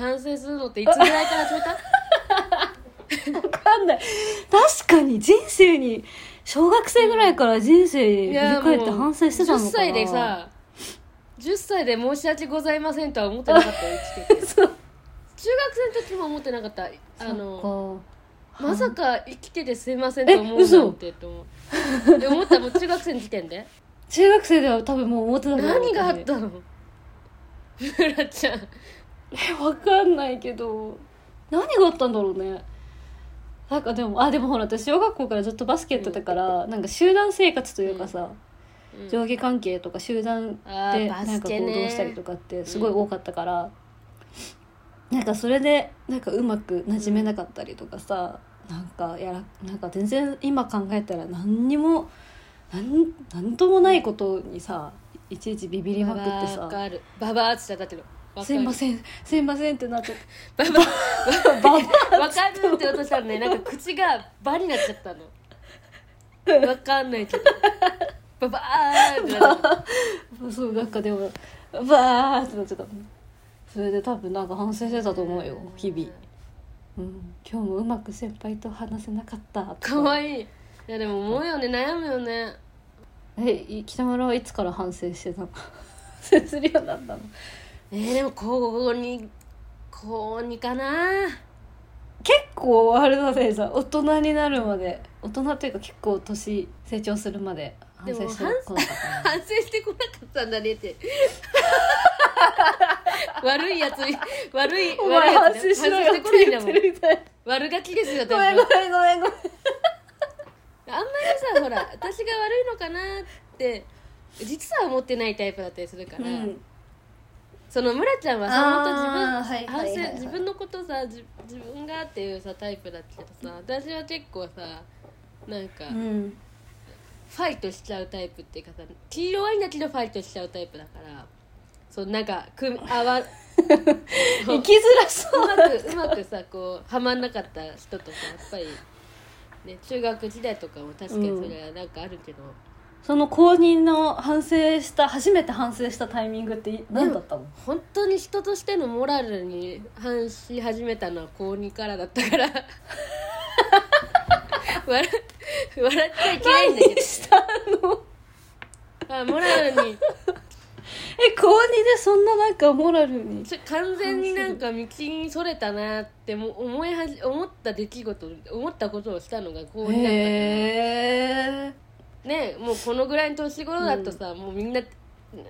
反省するのっていつぐらいから始めた？分かんない。確かに人生に小学生ぐらいから人生振り返って反省してたのかな。10歳でさ10歳で申し訳ございませんとは思ってなかったよ生きててそう。中学生の時も思ってなかった。あのまさか生きててすいませんと思うなんてと思う。で思ったもう中学生の時点で？中学生では多分もう思ってた何があったの？ムラちゃんえわかんないけど。何があったんだろうね。なんかでもあでもほら私小学校からずっとバスケやってたから、なんか集団生活というかさ、うん。上下関係とか集団でなんか行動したりとかってすごい多かったから、なんかそれでなんかうまく馴染めなかったりとかさ、なんかやらなんか全然今考えたら何にもなんなんともないことにさいちいちビビりまくってわさババアって言っちゃったけど「すいまんせん。すいません」ってなって。ババ アわかるって言おうとしたらねなんか口がバになっちゃったの。わかんないけど。ババアってなっちゃったそうなんかでもバーってなっちゃった。それで多分なんか反省してたと思うよ日々、うん、今日もうまく先輩と話せなかった。とかわいい。いやでも思うよね。悩むよね。えい北村はいつから反省してたの？反 省するようになったの？えー、でも高2高2かな。結構あれだねさ大人になるまで大人っていうか結構年成長するまで反省してこなかったな反省してこなかったんだねって。悪いやつに悪い悪いやつね反省してこないんだもい。悪ガキですよ私ごめんごめんごめんごめん。あんまりさほら私が悪いのかなって実は思ってないタイプだったりするから、うんその村ちゃんはさあー本当自分、はいはい反はいはい。省自分のことさ自自分がっていうさタイプだけどさ私は結構さなんか、うん。ファイトしちゃうタイプっていうかさ黄色いんだけどファイトしちゃうタイプだからそうなんかくあ わう生きづらそう。まくうまくさこうはまんなかった人とかやっぱりね中学時代とかも確かにそれはなんかあるけど、その公認の反省した初めて反省したタイミングって何だったの、本当に人としてのモラルに反し始めたのは高2からだったから。笑笑っちゃいけないんだけど。したのあモラルに。え高2でそんななんかモラルに？完全になんか道にそれたなっても思いはじ思った出来事思ったことをしたのが高2だったへえねもうこのぐらいの年頃だとさ、もうみんな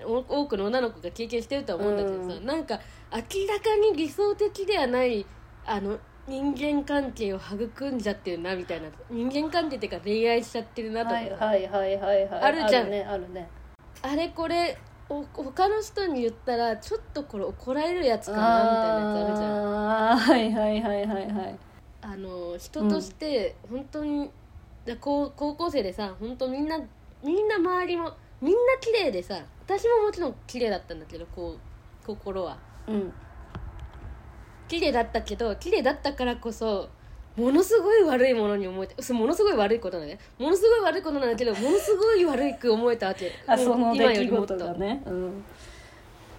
お多くの女の子が経験してるとは思うんだけどさ、うなんか明らかに理想的ではないあの人間関係を育んじゃってるなみたいな人間関係っていうか恋愛しちゃってるなとか、はいはいはいはいはい。あるじゃん。ねあるね。あれこれお他の人に言ったらちょっとこれ怒られるやつかなみたいなやつあるじゃん。あーはいはいはいはいはい。あの人として本当に、だ高高校生でさ本当みんなみんな周りもみんな綺麗でさ私ももちろん綺麗だったんだけどこう心は。うん。綺麗だったけど綺麗だったからこそものすごい悪いものに思えてそものすごい悪いことなんだね。ものすごい悪いことなんだけどものすごい悪く思えたわけ。あその今出来よりもっと。事がねうん。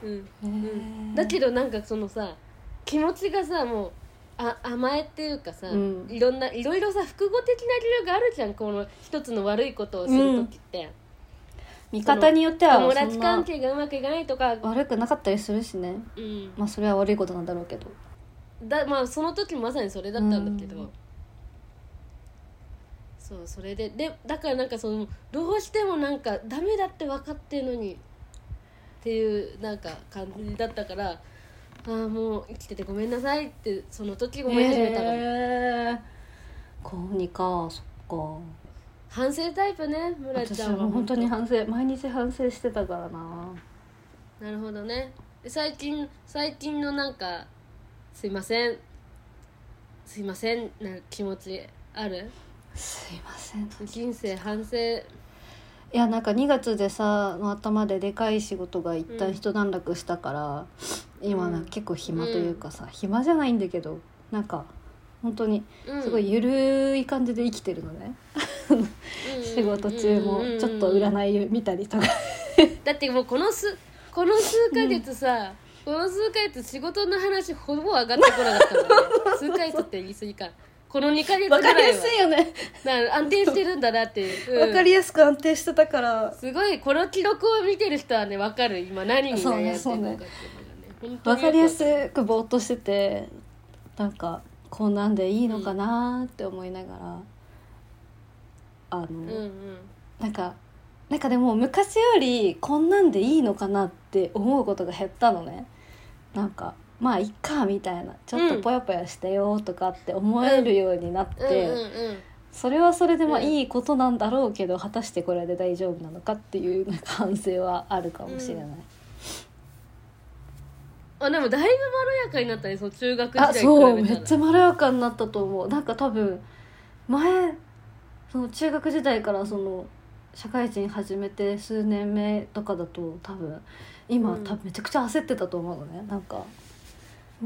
うん。へうん、ー。だけどなんかそのさ気持ちがさもうあ甘えっていうかさ、うん。いろんないろいろさ複合的な理由があるじゃん。この一つの悪いことをする時って、見方によっては友達関係がうまくいかないとか、悪くなかったりするしね。うん、まあそれは悪いことなんだろうけど。だまあその時まさにそれだったんだけど、うん。そうそれで。でだからなんかそのどうしてもなんかダメだって分かってるのにっていうなんか感じだったからああもう生きててごめんなさいってその時思い始めたから、へえ高2かそっか。反省タイプね村私ちゃんは。本当に反省毎日反省してたからな。なるほどね。で最近最近のなんかすいません。すいませんな気持ちある？すいません。人生反省いやなんか2月でさの頭ででかい仕事が一旦一段落したから、今なん。か結構暇というかさ、暇じゃないんだけどなんか本当にうん。すごいゆるい感じで生きてるのね、仕事中もちょっとい占い見たりとか。だってもうこの数この数ヶ月さ、この数ヶ月仕事の話ほぼ上がってこなかったもんね。数ヶ月って言い過ぎかこの2ヶ月ぐわらいは。かりやすいよね。だから安定してるんだなっていう、う んわかりやすく安定してたから。すごいこの記録を見てる人はね分かる。今何に悩んでるのかっていうのがねわかりやすくぼーっとしててなんかこんなんでいいのかなって思いながら、あの、うんうん。なんかなんかでも昔よりこんなんでいいのかなって思うことが減ったのね。なんかまあいっかみたいなちょっとぽやぽやしてよとかって思えるようになって、それはそれでまあうん。いいことなんだろうけど、果たしてこれで大丈夫なのかっていうなんか反省はあるかもしれない、あでもだいぶまろやかになったねその中学時代そうめっちゃまろやかになったと思う。なんか多分前その中学時代からその社会人始めて数年目とかだと多分今、うん。多分めちゃくちゃ焦ってたと思うのね。なんか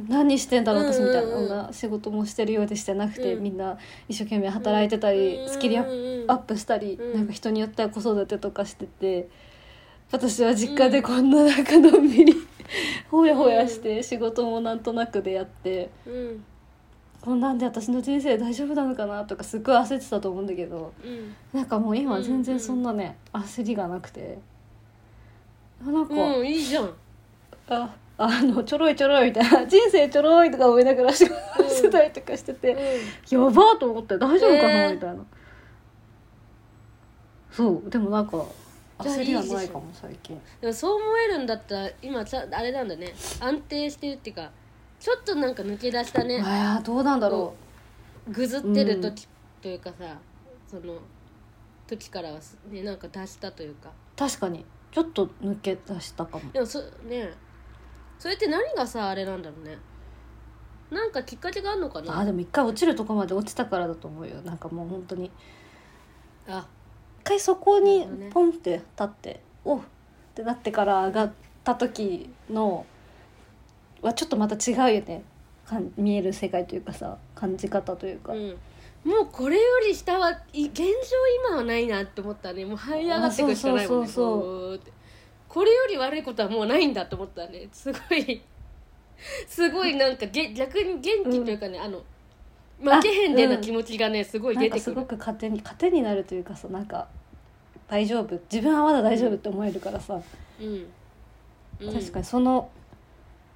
何してんだろう？私みたいな、うんな仕事もしてるようでしてなくて、うんみんな一生懸命働いてたり、うんスキルアップしたり、うんなんか人によっては子育てとかしてて私は実家でこんななんかのんびり、ほやほやして仕事もなんとなくでやって、うん。こんなんで私の人生大丈夫なのかな？とかすっごい焦ってたと思うんだけどうん。なんかもう今全然そんなね、焦りがなくて。あなんか、うんいいじゃん。ああのちょろいちょろいみたいな 人生ちょろいとか思いながら仕事うんしてたりとかしてて、うやばーと思って大丈夫かな、えー。みたいな。そうでもなんか焦りはないかも最近。んでもそう思えるんだったら今ちゃあれなんだね。安定してるっていうかちょっとなんか抜け出したね。あーどうなんだろぐずってる時というかさ、その時からはすねなんか出したというか。う確かに。ちょっと抜け出したかも。でもそねそれって何がさあれなんだろうね。なんかきっかけがあるのかな。あーでも一回落ちるとこまで落ちたからだと思うよ。なんかもう本当に。あ。一回そこにポンって立って、おっってなってから上がった時のはちょっとまた違うよね。かん見える世界というかさ感じ方というか、うん。もうこれより下はい現状今はないなって思ったね。もう這い上がってくるしかないもんね。あそうそうそうこう。ってこれより悪いことはもうないんだと思ったね。すごい。すごいなんかげ逆に元気というかね、あの負けへんでな気持ちがね、すごいなん。かすご出てくる。く糧に糧になるというかさなんか大丈夫。自分はまだ大丈夫って思えるからさ、うん、うん、確かにその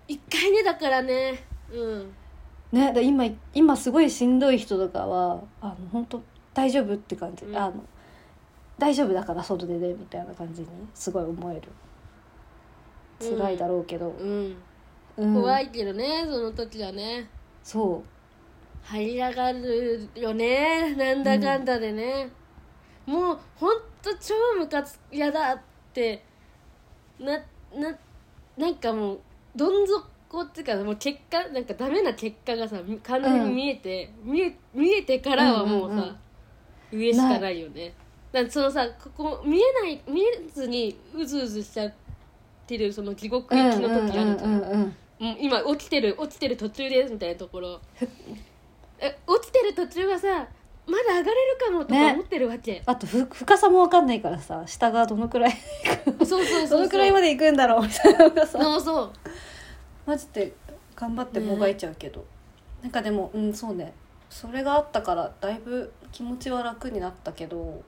一回ねだからね。うん。ねで今今すごいしんどい人とかはあの本当大丈夫って感じ、うん。あの大丈夫だから外でねみたいな感じにすごい思える辛いだろうけど、うん。うん。怖いけどねその時はね。そ張り上がるよねなんだかんだでね、もうほんと超ムカつやだってなななんかもうどん底っていうかもう結果なんかダメな結果がさ完全に見えて、見え見えてからはもうさ、うんうん上しかないよね。だそのさここ見えない見えずにうずうずしちゃってるその地獄う行きの時あるじゃん,、今落ちてる落ちてる途中ですみたいなところ。え落ちてる途中はさまだ上がれるかもとかね思ってるわけ、あとふ深さも分かんないからさ下がどのくらい そうそうそうどのくらいまで行くんだろうみたいなさ。そうそう。マジで頑張ってもがいちゃうけど、なんかでもうんそうね。それがあったからだいぶ気持ちは楽になったけど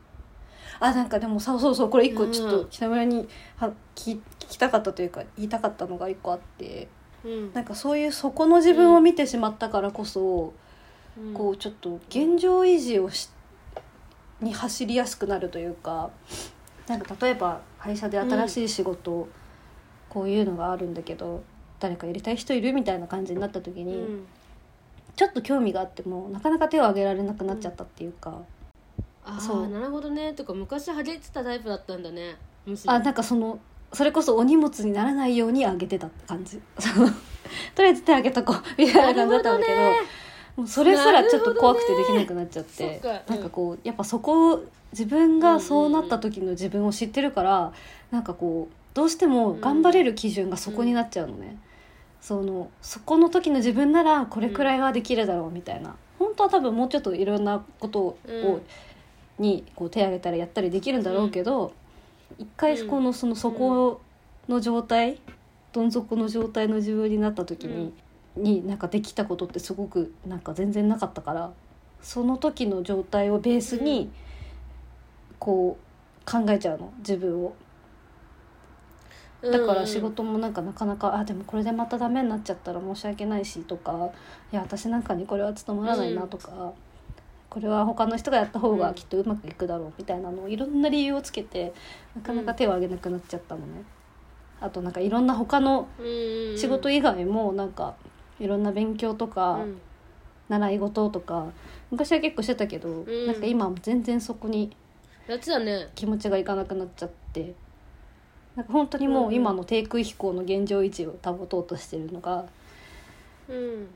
あなんかでもさそうそうこれ一個ちょっとうん北村には聞聞きたかったというか言いたかったのが一個あってうん。なんかそういうそこの自分を見てしまったからこそ、うん。こうちょっと現状維持をしに走りやすくなるというかなんか例えば会社で新しい仕事、こういうのがあるんだけど誰かやりたい人いるみたいな感じになった時に、うん。ちょっと興味があってもなかなか手を挙げられなくなっちゃったっていうか、あそう。あなるほどね。とか昔ハゲてたタイプだったんだね。むしろ。あなんかそのそれこそお荷物にならないように挙げてたって感じ。とりあえず手挙げとこう。みたいな感じだったんだけどもうそれすらちょっと怖くてできなくなっちゃって、ね。なんかこうやっぱそこを自分がそうなった時の自分を知ってるから、なんかこうどうしても頑張れる基準がそこになっちゃうのね、そのそこの時の自分ならこれくらいはできるだろうみたいな、本当は多分もうちょっといろんなことを、うんにこう手挙げたらやったりできるんだろうけど、一回このその底の状態、どん底の状態の自分になった時に、になんかできたことってすごくなんか全然なかったからその時の状態をベースにこう考えちゃうの自分を。だから仕事もなんかなかなか、あでもこれでまたダメになっちゃったら申し訳ないしとかいや私なんかにこれは務まらないなとか、これは他の人がやった方がきっとうまくいくだろうみたいなのをいろんな理由をつけてなかなか手を挙げなくなっちゃったのね。あとなんかいろんな他のうん仕事以外もなんかいろんな勉強とかうん。習い事とか昔は結構してたけど、ん。なんか今は全然そこに気持ちがいかなくなっちゃってなんか本当にもう今の低空飛行の現状維持を保とうとしてるのがうん。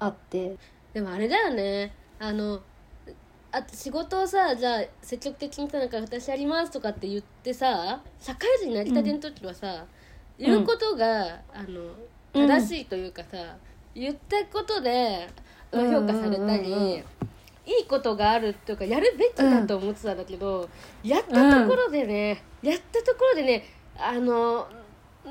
あって。でもあれだよね。あのあ仕事をさじゃあ積極的にさなんか私やりますとかって言ってさ社会人になりたての時はさ、言うことが、あのうん。正しいというかさ、言ったことでまあ評価されたり、うん。うんうんうんいいことがあるっていうかやるべきだと思ってたんだけど、やったところでね、やったところでねあの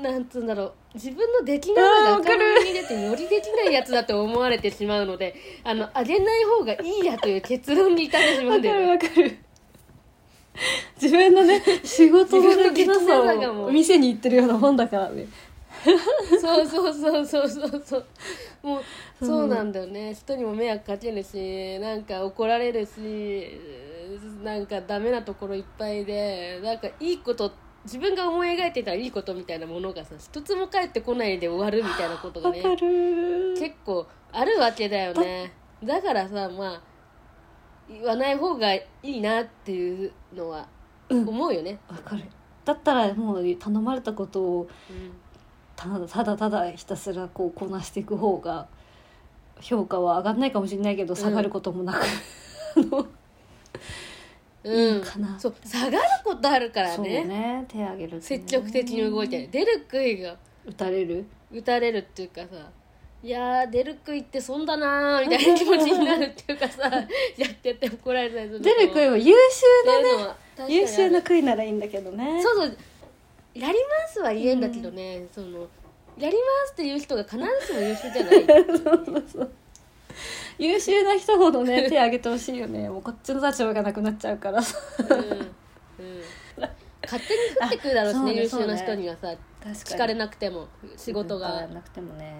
なんつうんだろう。自分のできないが明るみに出てよりできないやつだと思われてしまうのであのあげない方がいいやという結論に至ってしまうんだよね。わかる自分のね仕事のできなさを店に行ってるようなもんだから。ねそうそうそうそう。そうそうもうそうそうなんだよね。人にも迷惑かけるしなんか怒られるしなんかダメなところいっぱいでなんかいいこと自分が思い描いてたいいことみたいなものがさ一つも返ってこないで終わるみたいなことがね結構あるわけだよね。だからさまあ言わない方がいいなっていうのはうん。思うよね、わかる。だったらもう頼まれたことをうん。ただただただひたすらこうこなしていく方が評価は上がんないかもしれないけど下がることもなく、うん いいかな。そう下がることあるからそうね。ね手挙げるとね。積極的に動いて出る杭が。打たれる？打たれるっていうかさいやー出る杭って損だなーみたいな気持ちになるっていうかさ やってて怒られたりするの。出る杭は優秀なね。優秀な杭ならいいんだけどね。そうそう。やりますは言えんだけどね、そのやりますっていう人が必ずしも優秀じゃない。そうそうそう 優秀な人ほどね手挙げてほしいよね。もうこっちの立場がなくなっちゃうから。さうん、うん、勝手に降ってくるだろうしねね優秀な人にはさ確聞かれなくても仕事が。なくてもね。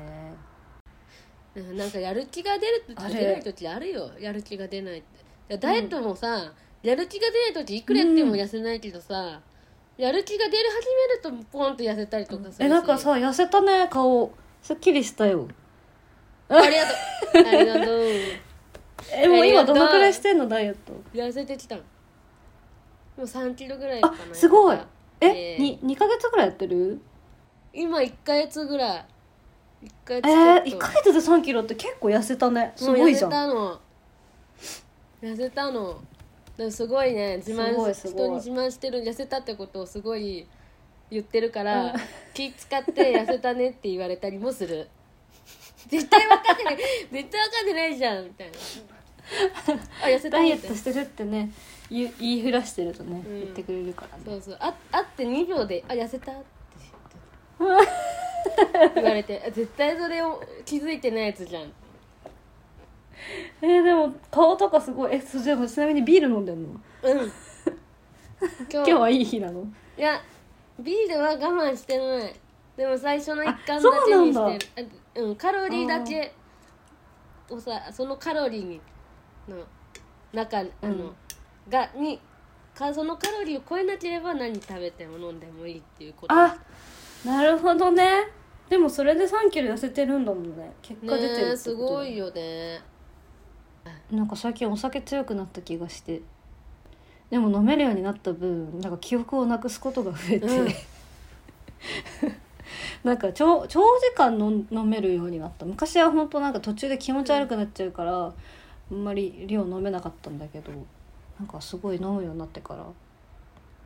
うんなんかやる気が出る時出ない時あるよ。やる気が出ないって。ダイエットもさ、やる気が出ない時いくらやっても痩せないけどさ、やる気が出る始めるとポンと痩せたりとかするし。えなんかさ痩せたね顔。すっきりしたよありがとう。ありがとう。えもう今どのくらいしてんのダイエット？痩せてきたの。もう3キロぐらいかな。あすごい。え、え二2ヶ月ぐらいやってる？今1ヶ月ぐらい。1ヶ月えー、1ヶ月で3キロって結構痩せたね。すごいじゃん。たの。痩せたの。でもすごいね。自慢人に自慢してる。痩せたってことをすごい言ってるから、うん。気使って痩せたねって言われたりもする絶対分かってない。絶対分かってないじゃんみたいな。あ痩せた？ダイエットしてるってね言い言いふらしてるとね、うん。言ってくれるからね。そうそう。あ会って2秒で「あ痩せた?」って言われて。あ 絶対それを気づいてないやつじゃん。えー、でも顔とかすごいえそうでもちなみにビール飲んでんの？うん。今 今日はいい日なの？いやビールは我慢してない。でも最初の一貫だそうけになんだ。してるあうんカロリーだけ。をさそのカロリーにの中あの、うんがにかそのカロリーを超えなければ何食べても飲んでもいいっていうこと。あなるほどね。でもそれで3キロ痩せてるんだもんね。結果出てるねえすごいよね。なんか最近お酒強くなった気がして。でも飲めるようになった分なんか記憶をなくすことが増えて、うん なんか長長時間飲飲めるようになった。昔は本当なんか途中で気持ち悪くなっちゃうから、あんまり量飲めなかったんだけどなんかすごい飲むようになってから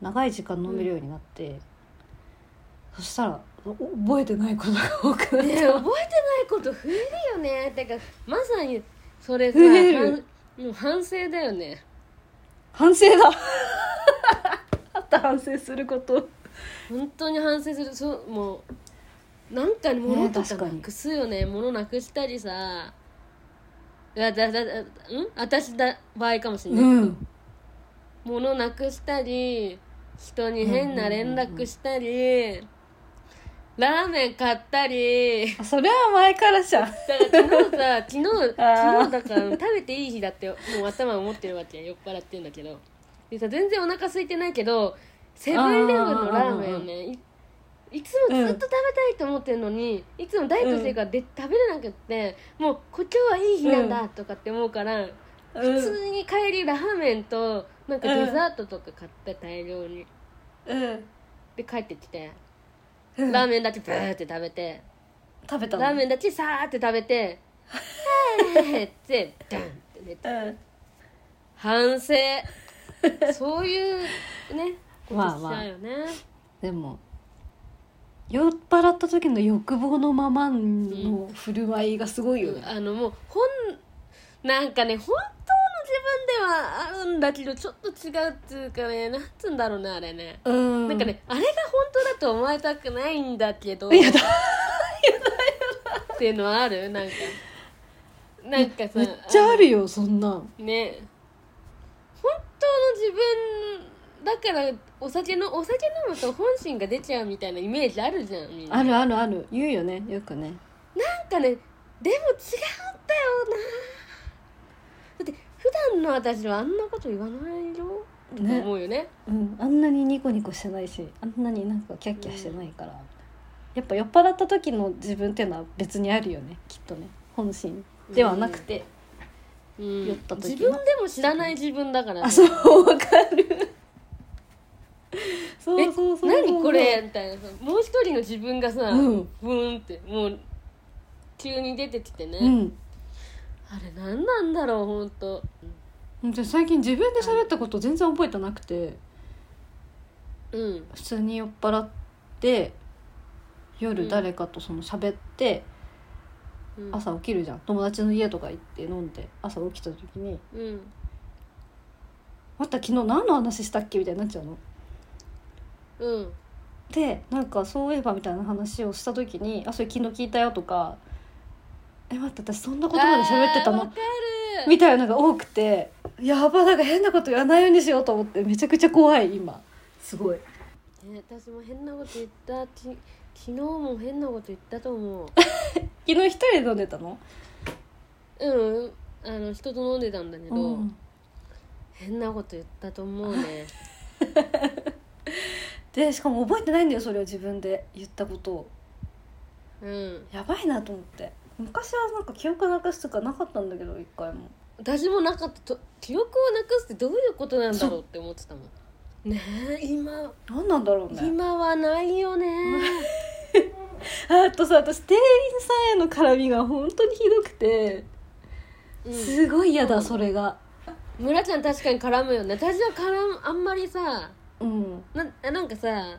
長い時間飲めるようになって、そしたらお覚えてないことが多くなっ覚えてないこと増えるよね。てかまさにそれさもう反省だよね。反省だ。っ た反省すること。本当に反省する。そうもうなんか物とかなくすよね。物なくしたりさ。だだだん？私だ場合かもしれないけど、うん。物なくしたり人に変な連絡したり、ラーメン買ったり。あそれは前からじゃん。だから昨日さ 昨日昨日だから食べていい日だってもう頭思ってるわけ酔っ払ってんだけど。でさ全然お腹空いてないけどセブンイレブンのラーメンをねいいつもずっと食べたいと思ってるのに、いつもダイエットしてるからで、食べれなくってもうこ今日はいい日なんだとかって思うから、普通に帰りラーメンとなんかデザートとか買って大量に。うんで帰ってきて、うんラーメンだけブーって食べて食べたの？ラーメンだけさーって食べて「はーってダンって寝てうん。反省。そういうねことまあ。しちゃうよね、でも酔っ払った時の欲望のままの振る舞いがすごいよね、あのもう本なんかね本当の自分ではあるんだけどちょっと違うっていうかねなんつうんだろうねあれね、うん。なんかねあれが本当だと思われたくないんだけど やだ。っていうのはある？なんか。なんかさめっちゃあるよそんなん。ね。本当の自分だからお酒のお酒飲むと本心が出ちゃうみたいなイメージあるじゃんみんな。あるあるある。言うよねよくね。なんかねでも違うんだよな。だって普段の私はあんなこと言わないよ。とかね思うよね。うん。あんなにニコニコしてないしあんなになんかキャッキャしてないから、やっぱ酔っ払った時の自分っていうのは別にあるよねきっとね。本心ではなくて、うん。酔った時の。自分でも知らない自分だからね。あそうわかるそうえそうそうそう。何これ？みたいなさもう一人の自分がさ、うん。ブーンってもう急に出てきてね、うん。あれ何なんだろう本当で最近自分で喋ったこと全然覚えてなくて。うん。普通に酔っ払って夜誰かとその喋って、うん。朝起きるじゃん。友達の家とか行って飲んで朝起きた時にうん「また昨日何の話したっけ?」みたいになっちゃうの。うん。でなんかそういえばみたいな話をした時に「あそれ昨日聞いたよ」とか「え待って私そんなことまで喋ってたの？あーわか」る。みたいなのが多くてやばなんか変なこと言わないようにしようと思ってめちゃくちゃ怖い今。すごい。ね私も変なこと言った。き昨日も変なこと言ったと思う。昨日一人で飲んでたの？うんあの人と飲んでたんだけど、うん。変なこと言ったと思うね でしかも覚えてないんだよそれを自分で言ったことを。うん。やばいなと思って。昔はなんか記憶なくすとかなかったんだけど一回も。私もなかった。と記憶をなくすってどういうことなんだろうって思ってたもん。ねえ今。何なんだろうね。今はないよね。あとさ私店員さんへの絡みが本当にひどくて。うん。すごい嫌だそれが。村ちゃん確かに絡むよね。私は絡むあんまりさうん。ななんかさ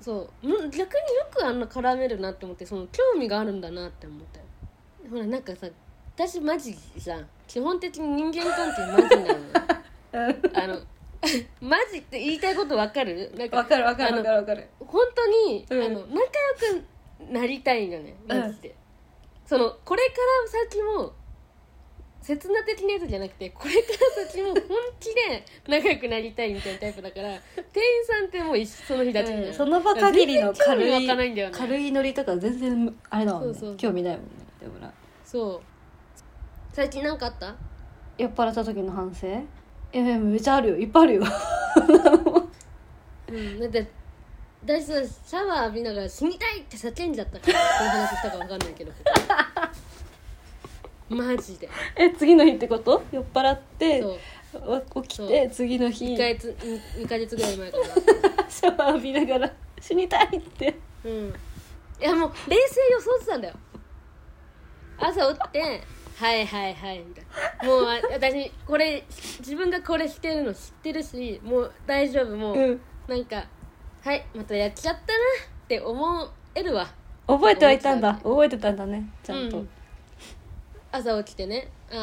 そうむ逆によくあんな絡めるなって思ってその興味があるんだなって思ったよ。ほらなんかさ私マジさ基本的に人間関係マジなのよ。あの マジって言いたいことわかる？なんかわかるわかるわかるわかる。本当に、うん。あの仲良くなりたいよねマジで、そのこれから先も刹那的なやつじゃなくてこれから先も本気で仲良くなりたいみたいなタイプだから 店員さんってもう一その日立ちじゃん、うんその場限りの軽いね。軽いノリとか全然あれだもんね。そうそう。興味ないもんねでもな。そう。最近なんかあった？酔っ払った時の反省？いやめっちゃあるよ。いっぱいあるよ。うんだって私さシャワー浴びながら死にたいって叫んじゃったからこの話したかわかんないけどマジで。え次の日ってこと？酔っ払ってそう。わ起きて次の日。1シヶ月2ヶ月ぐらい前かな。ャワー浴びながら死にたいって。うん。いやもう冷静予想してたんだよ。朝起きて「はいはいはい」みたいな。もうあ私これ自分がこれしてるの知ってるしもう大丈夫。もう、うん。なんか「はいまたやっちゃったな」って思えるわ。覚えてはいたんだ。覚えてたんだねちゃんと、うん朝起きてね。あ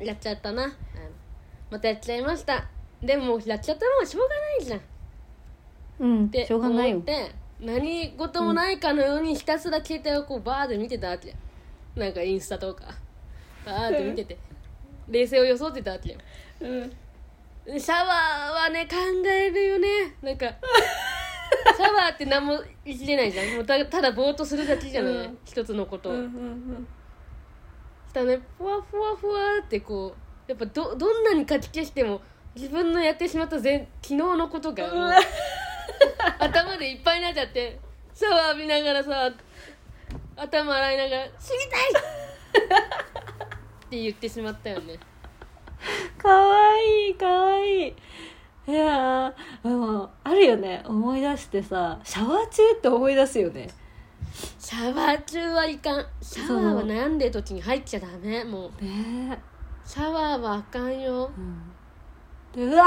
ーやっちゃったな。あまたやっちゃいました。でもやっちゃったもんしょうがないじゃん。うんってしょうがないよ。思って何事もないかのようにひたすら携帯をこうバーで見てたわけよ。なんかインスタとか。バーって見てて。冷静を装ってたわけよ。うん。シャワーはね考えるよね。なんか シャワーって何もいじれないじゃん。もうたただぼーっとするだけじゃない、うん。一つのことを、うんうんしたらね。ふわふわふわってこうやっぱどどんなにかき消しても自分のやってしまった前昨日のことがもう 頭でいっぱいになっちゃってシャワー浴びながらさ頭洗いながら「死にたい! 」って言ってしまったよね。かわいいかわいい。いやーでもあるよね。思い出してさシャワー中って思い出すよねシャワー中はいかん。シャワーは悩んでる時に入っちゃダメ？もう。ね。シャワーはあかんよ。え、うん、でうわ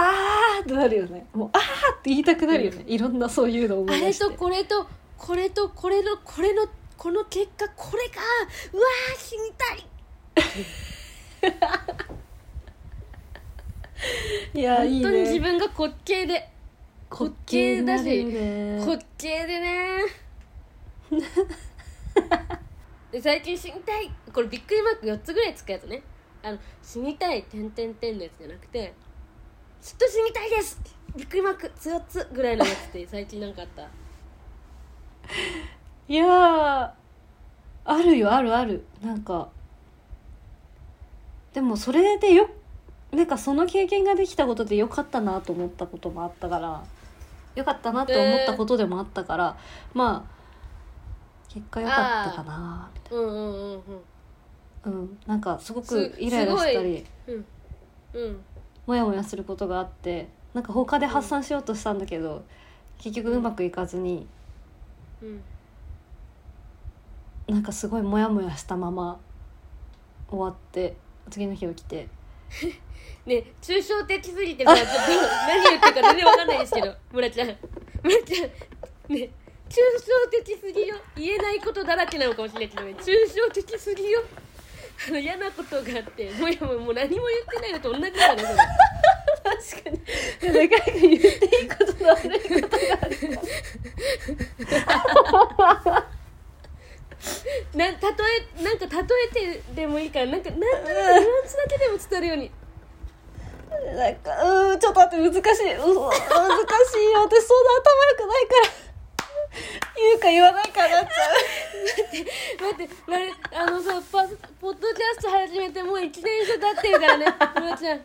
ーってなるよね。もうあーって言いたくなるよね、いろんなそういうの思あれい出して。とこれとこれとこれのこれのこの結果これかうわー死にたい。いや本当に自ね分が滑稽で滑稽だし滑稽でね で最近死にたい。これびっくりマーク4つぐらいつくやつね。あの死にたい点点点のやつじゃなくてずっと死にたいです。びっくりマーク4つぐらいのやつって 最近なんかあった。いやーあるよあるある。なんかでもそれでよなんかその経験ができたことでよかったなと思ったこともあったからよかったなと思ったことでもあったから、まあ結果良かったかなみたいうんうんうんうん。なうん。なんかすごくすイライラしたりうん。うん。モヤモヤすることがあってなんか他で発散しようとしたんだけど、結局うまくいかずにうん。なんかすごいモヤモヤしたまま終わって次の日起きて。ね抽象的すぎてさちょっと何言ってるか全然わかんないですけど村ちゃん。村ちゃん。ね抽象的すぎよ。言えないことだらけなのかもしれないけどね。抽象的すぎよ。あの嫌なことがあってもやもやもう何も言ってないのと同じだよね。それ確かに。なかなか言っていいことと悪いことがある。な例えなんか例えてでもいいからなんかなんとなくニュアンスだけでも伝わるように。なんかうーんちょっと待って難しい。うん難しいよ。私そんな頭良くないから言うか言わないかなっちゃ待ってあれあのさパポッドキャスト始めてもう1年以上経ってるからね 村ちゃん。う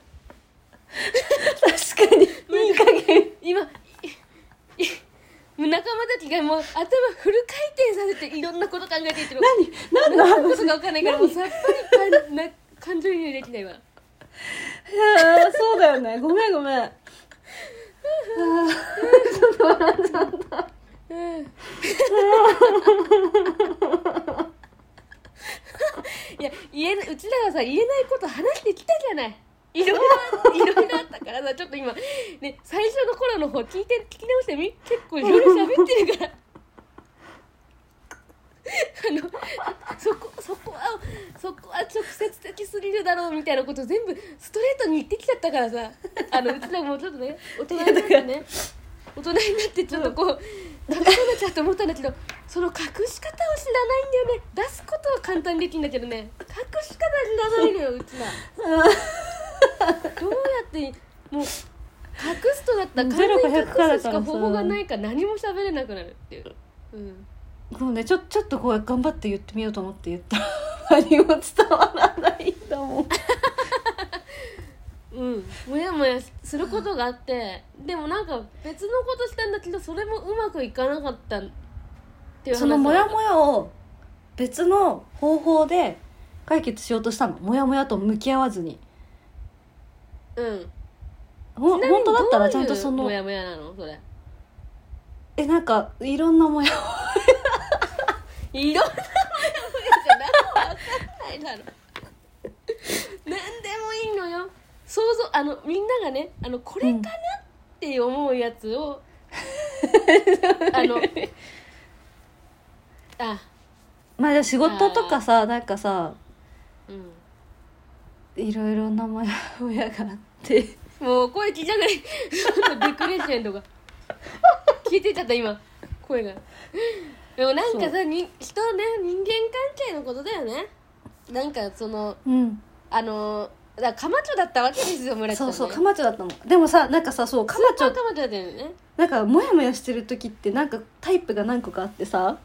確かに。いい加減。今いい。仲間たちがもう頭フル回転させていろんなこと考えてるけど何？何の話？何のことか分かんないからもうさっぱりかんな感情移入できないわ。いやーそうだよね。ごめんごめん。ちょっと笑っちゃったうん。いや言えなうちらはさ言えないこと話してきたじゃない。いろいろいろいろあったからさちょっと今ね最初の頃の方聞いて聞き直してみ？結構いろいろ喋ってるから。あのそこそこはそこは直接的すぎるだろうみたいなこと全部ストレートに言ってきちゃったからさ。あのうちらもちょっとね大人になってね。大人になってちょっとこうダメそうなっちゃうと思ったんだけどその隠し方を知らないんだよね。出すことは簡単にできるんだけどね。隠し方知らないのようちらどうやってもう隠すとなったら完全に隠100かだすしか方法がないから何も喋れなくなるっていう、うん、そうね。ちょちょっとこう頑張って言ってみようと思って言った。ら何も伝わらないんだもんうん、もやもやすることがあってでもなんか別のことしたんだけどそれもうまくいかなかったっていう話そのモヤモヤヤを別の方法で解決しようとしたの？モヤモヤと向き合わずに。うん。ほんちなみに本当だったらちゃんとそのどういうモヤモヤなの？それ。えなんかいろんなモヤ いろんなモヤモヤじゃ何も分かんないだろ。何でもいいのよ想像あのみんながねあのこれかなって思うやつを、あの あ。まあでも仕事とかさなんかさうん。いろいろなモヤモヤがあって。もう声ちっちゃくないデクレッシェンドが聞いてちゃった今。声が。でもなんかさに人ね人間関係のことだよね。なんかそのうん。あのだカマチョだったわけですよ村木さん、ね、そうそうカマチョだったの。でもさなんかさそうカマチョスーパーカマチョだったよね、なんかモヤモヤしてる時ってなんかタイプが何個かあってさ、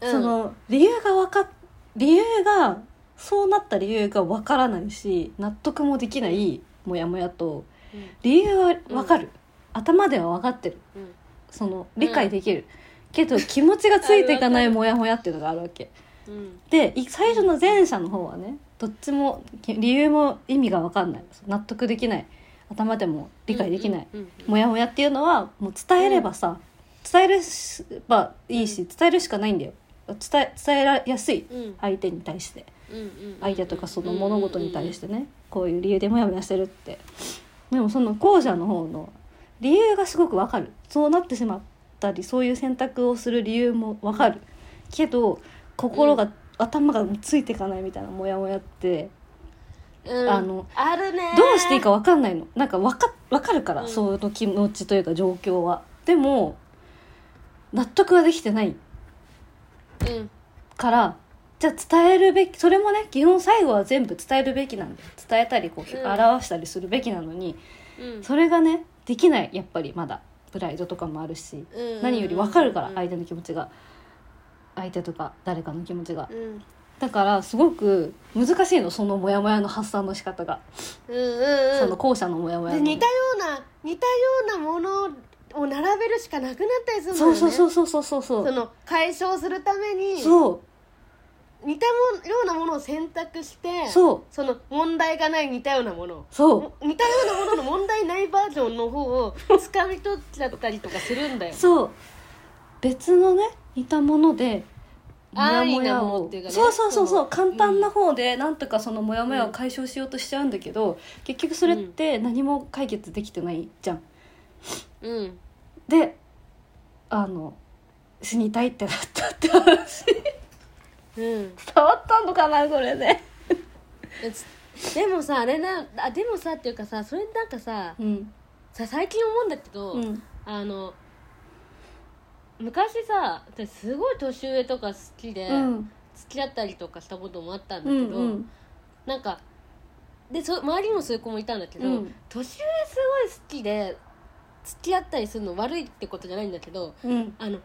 うん、その理由がわかっ理由がそうなった理由がわからないし納得もできないモヤモヤとうん。理由はわかる、頭では分かってる。うん。その理解できる、けど気持ちがついていかないモヤモヤっていうのがあるわけ。うん。でい最初の前者の方はねどっちもき理由も意味が分かんない。納得できない。頭でも理解できない、うんうんモヤモヤっていうのはもう伝えればさ、伝えればいいし伝えるしかないんだよ。伝え伝えらやすいうん。相手に対して。相手とかその物事に対してね。こういう理由でモヤモヤしてるって。でもその後者の方の理由がすごくわかる。そうなってしまったりそういう選択をする理由もわかる。けど心が、頭がついていかないみたいなモヤモヤってうん。あのあるね。どうしていいかわかんないの。なんかわかわかるから、うん。その気持ちというか状況は。でも納得はできてないうん。からじゃあ伝えるべきそれもね基本最後は全部伝えるべきなんだよ。伝えたりこう、うん。表したりするべきなのにうん。それがねできない。やっぱりまだプライドとかもあるしうん。何より分かるからうん相手の気持ちが相手とか誰かの気持ちが。うん。だからすごく難しいのそのモヤモヤの発散の仕方が、うんうんうん。その後者のモヤモヤ似たような似たようなものを並べるしかなくなったりするんだよね。そうそうそうそうそうそう。そうその解消するためにそう。似たようなものを選択してそう。その問題がない似たようなものそう。似たようなものの問題ないバージョンの方を掴み取っちゃったりとかするんだよ。そう別のね似たものでモヤモヤを。ね。そうそうそうそう。簡単な方でなんとかそのモヤモヤを解消しようとしちゃうんだけど、結局それって何も解決できてないじゃん。うん。であの死にたいってなったって話。うん。伝わったのかなこれね。えつでもさあれなあでもさっていうかさそれなんかさうん。さ最近思うんだけど、うん。あの昔さ私すごい年上とか好きで、うん。付き合ったりとかしたこともあったんだうけど、んうん。なんかでそ周りにもそういう子もいたんだけど、うん。年上すごい好きで付き合ったりするの悪いってことじゃないんだけどうん。あの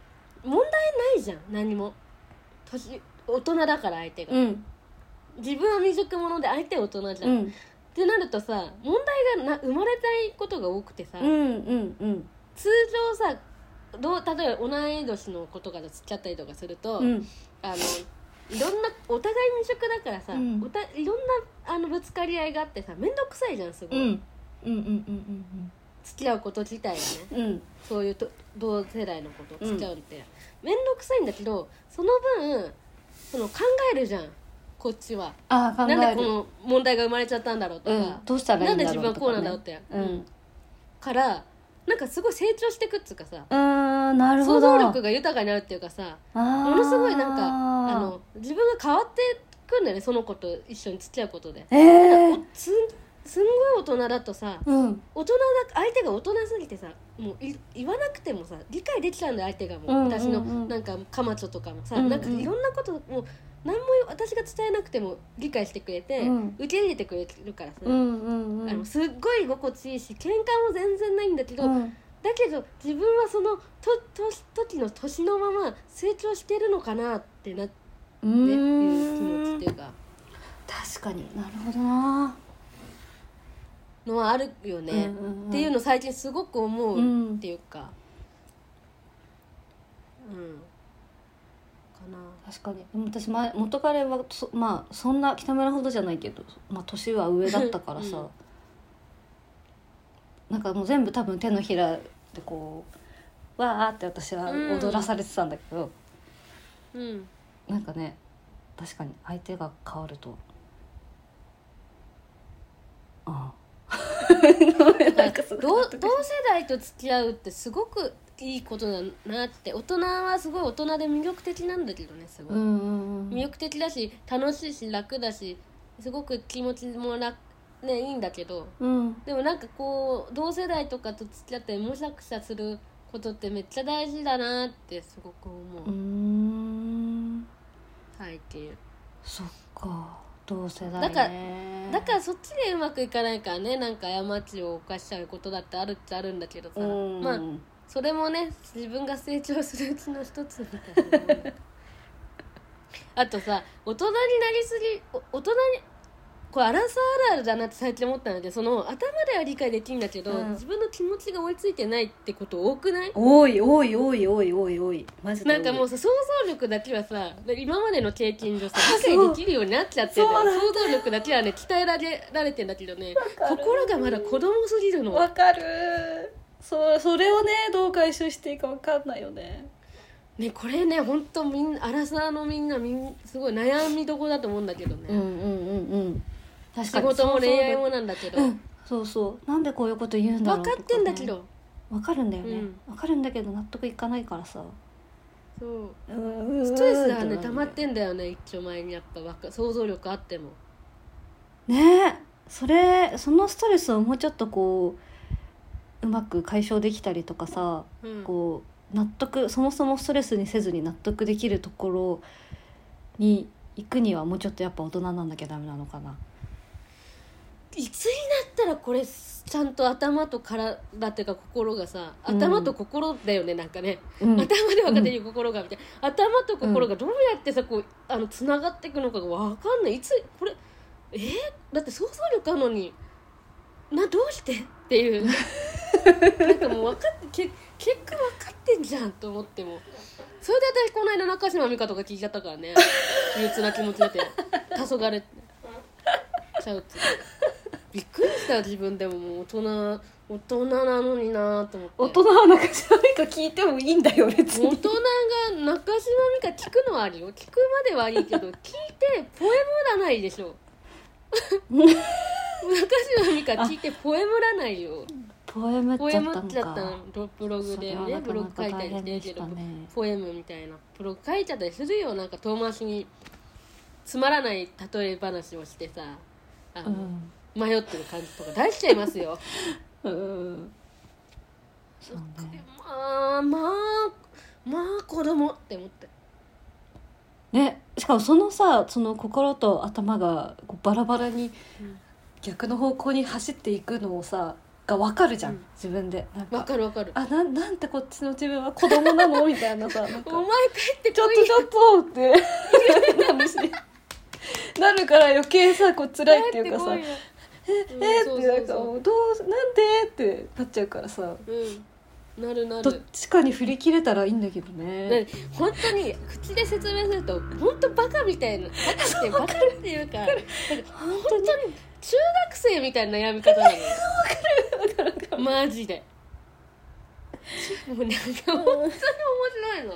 問題ないじゃん何も。年大人だから相手が、うん。自分は未熟者で相手は大人じゃん、っうん。てなるとさ問題がな生まれないことが多くてさ、うんうんうん。通常さどう例えば同い年の子とかと付き合ったりとかすると、うん。あのいろんなお互い未熟だからさ、うん。おたいろんなあのぶつかり合いがあってさ面倒くさいじゃんすごい、うん。うんうんうん付き合うこと自体がね。うん。うんそういうと同世代の子と付き合うって。面倒、くさいんだけどその分その考えるじゃん。こっちは。ああ考える。なんでこの問題が生まれちゃったんだろうとか、うん、どうしたらいいんだろうなんで自分はこうなんだろうって、とかねうん。からなんかすごい成長してくっつうかさうなる想ほど。像力が豊かになるっていうかさもものすごいなんかあの自分が変わってくんだよねその子と一緒に付き合うことで、ええおすんすんごい大人だとさうん。大人だ相手が大人すぎてさもうい言わなくてもさ理解できちゃうんだよ相手がもう、うんうんうん。私のなんかカマチョとかもさ、うんうん。なんかいろんなこともう何も私が伝えなくても理解してくれて、うん。受け入れてくれるからさ、うんうんうん。あのすっごい居心地いいし喧嘩も全然ないんだけど、うん。だけど自分はそのとと時の年のまま成長してるのかなってなってういう気ん持ちっていうか。確かに。なるほどな。のはあるよね、うんうんうん。っていうの最近すごく思ううんっていうか。うん確かに。でも私前元彼はそまあそんな北村ほどじゃないけど、まあ、年は上だったからさ、うん。なんかもう全部多分手のひらでこうわーって私は踊らされてたんだけど、うん。なんかね確かに相手が変わると。ああ。同同世代と付き合うってすごくいいことだなって大人はすごい大人で魅力的なんだけどねすごい、うんうんうん。魅力的だし楽しいし楽だしすごく気持ちも楽ねいいんだけどうん。でもなんかこう同世代とかと付き合ってむしゃくしゃすることってめっちゃ大事だなってすごく思う、うーん。最近。そっか。同世代だからねだからそっちでうまくいかないからねなんか過ちを犯しちゃうことだってあるっちゃあるんだけどさ。うん。まあそれもね自分が成長するうちの一つみたいな。もんだからあとさ大人になりすぎお大人にこれアラサーあるあるだなって最近思ったのでその頭では理解できるんだけど、うん。自分の気持ちが追いついてないってこと多くない？多い多い多い多い多い多い。マジで多ないんかもうさ想像力だけはさ今までの経験上さあ理解できるようになっちゃって想像力だけはね鍛えられられてんだけどね心がまだ子供すぎるの。わかるそそれをねどう回収していいかわかんないよね。ねこれね本当みんなアラサーのみんなみんすごい悩みどころだと思うんだけどね、うんうんうんうん。確仕事も恋愛もなんだけど、うん。そうそう。なんでこういうこと言うんだろう分かってんだけど、わかるんだよね、うん。わかるんだけど納得いかないからさ。そう。スストレスがね。溜まってんだよね。一丁前にやっぱわか想像力あっても。ね。えそれそのストレスをもうちょっとこううまく解消できたりとかさ、うん。こう納得そもそもストレスにせずに納得できるところに行くにはもうちょっとやっぱ大人なんなきゃダメなのかな。いつになったらこれちゃんと頭と体っていうか心がさうん。頭と心だよね、なんかね、うん。頭で分かってる心がみたいな。頭と心がどうやってさこうあのつながっていくのかが分かんない。いつこれえー？だって想像力あるのになどうして？っていう。なんかもう分かってけ結果分かってんじゃんと思っても。それで私この間中島美嘉とか聞いちゃったからね。憂鬱な気持ちだって。黄昏ちゃうって。びっくりした自分でももう大人大人なのになと思って。大人は中島美嘉聞いてもいいんだよ別に。大人が中島美嘉聞くのはあるよ。聞くまではいいけど聞いてポエムらないでしょ 中島美嘉聞いてポエムらないよ。ポエムっポエムちゃっちゃったブログでね。ブログ書いたりしてるけどポエムみたいな。ブログ書いちゃったりするよなんか遠回しにつまらない例え話をしてさあの、うん。迷ってる感じとか出しちゃいますよ。うん。そうね。まあまあまあ子供って思って。ねしかもそのさその心と頭がこうバラバラにうん逆の方向に走っていくのをさが分かるじゃん、うん。自分で。なんわかかるわかる。あなんなんてこっちの自分は子供なの？みたいなさなんかお前帰ってちょっこといちょっとって。なるから余計さこう辛いっていうかさ帰っえうんえそうってなんかどうなんで？ってなっちゃうからさ。うんなる。などっるちかに振り切れたらいいんだけどね。ね本当に口で説明すると本当バカみたいなバカってバカっていうかなんか本当に中学生みたいな悩み方なの。よマジでもうなん。か本当に面白いの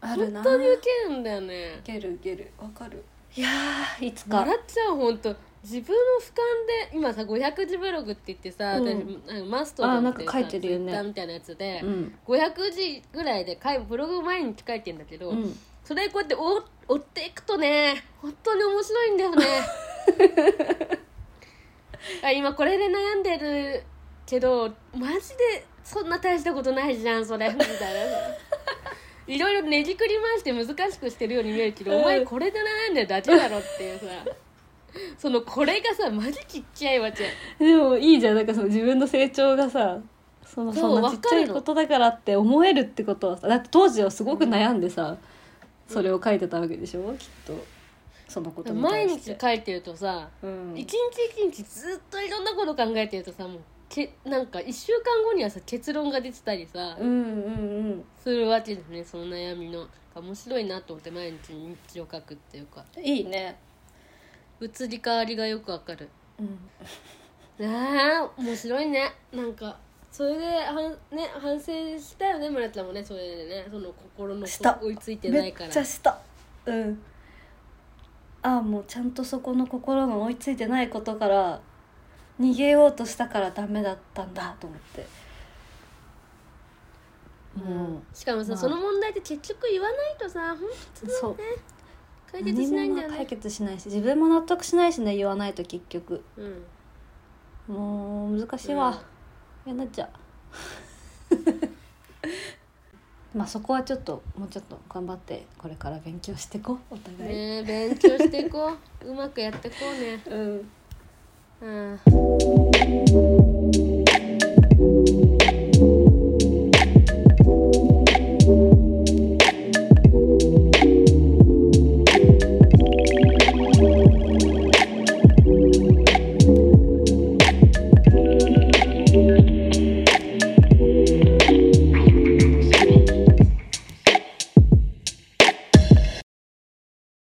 あるな。本当にウケるんだよね。いけるいける。わかる。いやーいつか。笑っちゃう本当自分の俯瞰で今さ500字ブログって言ってさ、うん。私マストドンって書いてるよねみたいなやつで、うん。500字ぐらいでブログ毎日書いてんだけど、うん。それこうやって追追っていくとね本当に面白いんだよねあ今これで悩んでるけどマジでそんな大したことないじゃんそれ。みたいないろいろねじくり回して難しくしてるように見えるけど、うん。お前これで悩んでるだけだろっていうさ。そのこれがさマジちっちゃいわけ。でもいいじゃん。なんかその自分の成長がさそのそんなちっちゃいことだからって思えるってことはさ。だって当時はすごく悩んでさ、それを書いてたわけでしょきっとそのことに対毎して。日書いてるとさうん。一日一日ずっといろんなこと考えてるとさもうけなんか1週間後にはさ結論が出てたりさ、うんうんするわけですねその悩みの。面白いなと思って毎日日記を書くっていうか。うんいいね。移り変わりがよくわかる。うん。あー面白いね。なんかそれではん、ね、反省したよね村ちゃんもねそれでね。その心のした。追いついてなめっいから。ちゃした。うんああもうちゃんとそこの心が追いついてないことから逃げようとしたからダメだったんだと思って。うん。しかもさ、まあ。その問題って結局言わないとさ本当そう。解決しないんだよ何も解ね決しないし自分も納得しないしね言わないと結局。うん。もう難しいわ、嫌になっちゃうまあそこはちょっともうちょっと頑張ってこれから勉強してこうお互い、ねえ勉強していこう。うまくやっていこうね。うん。うん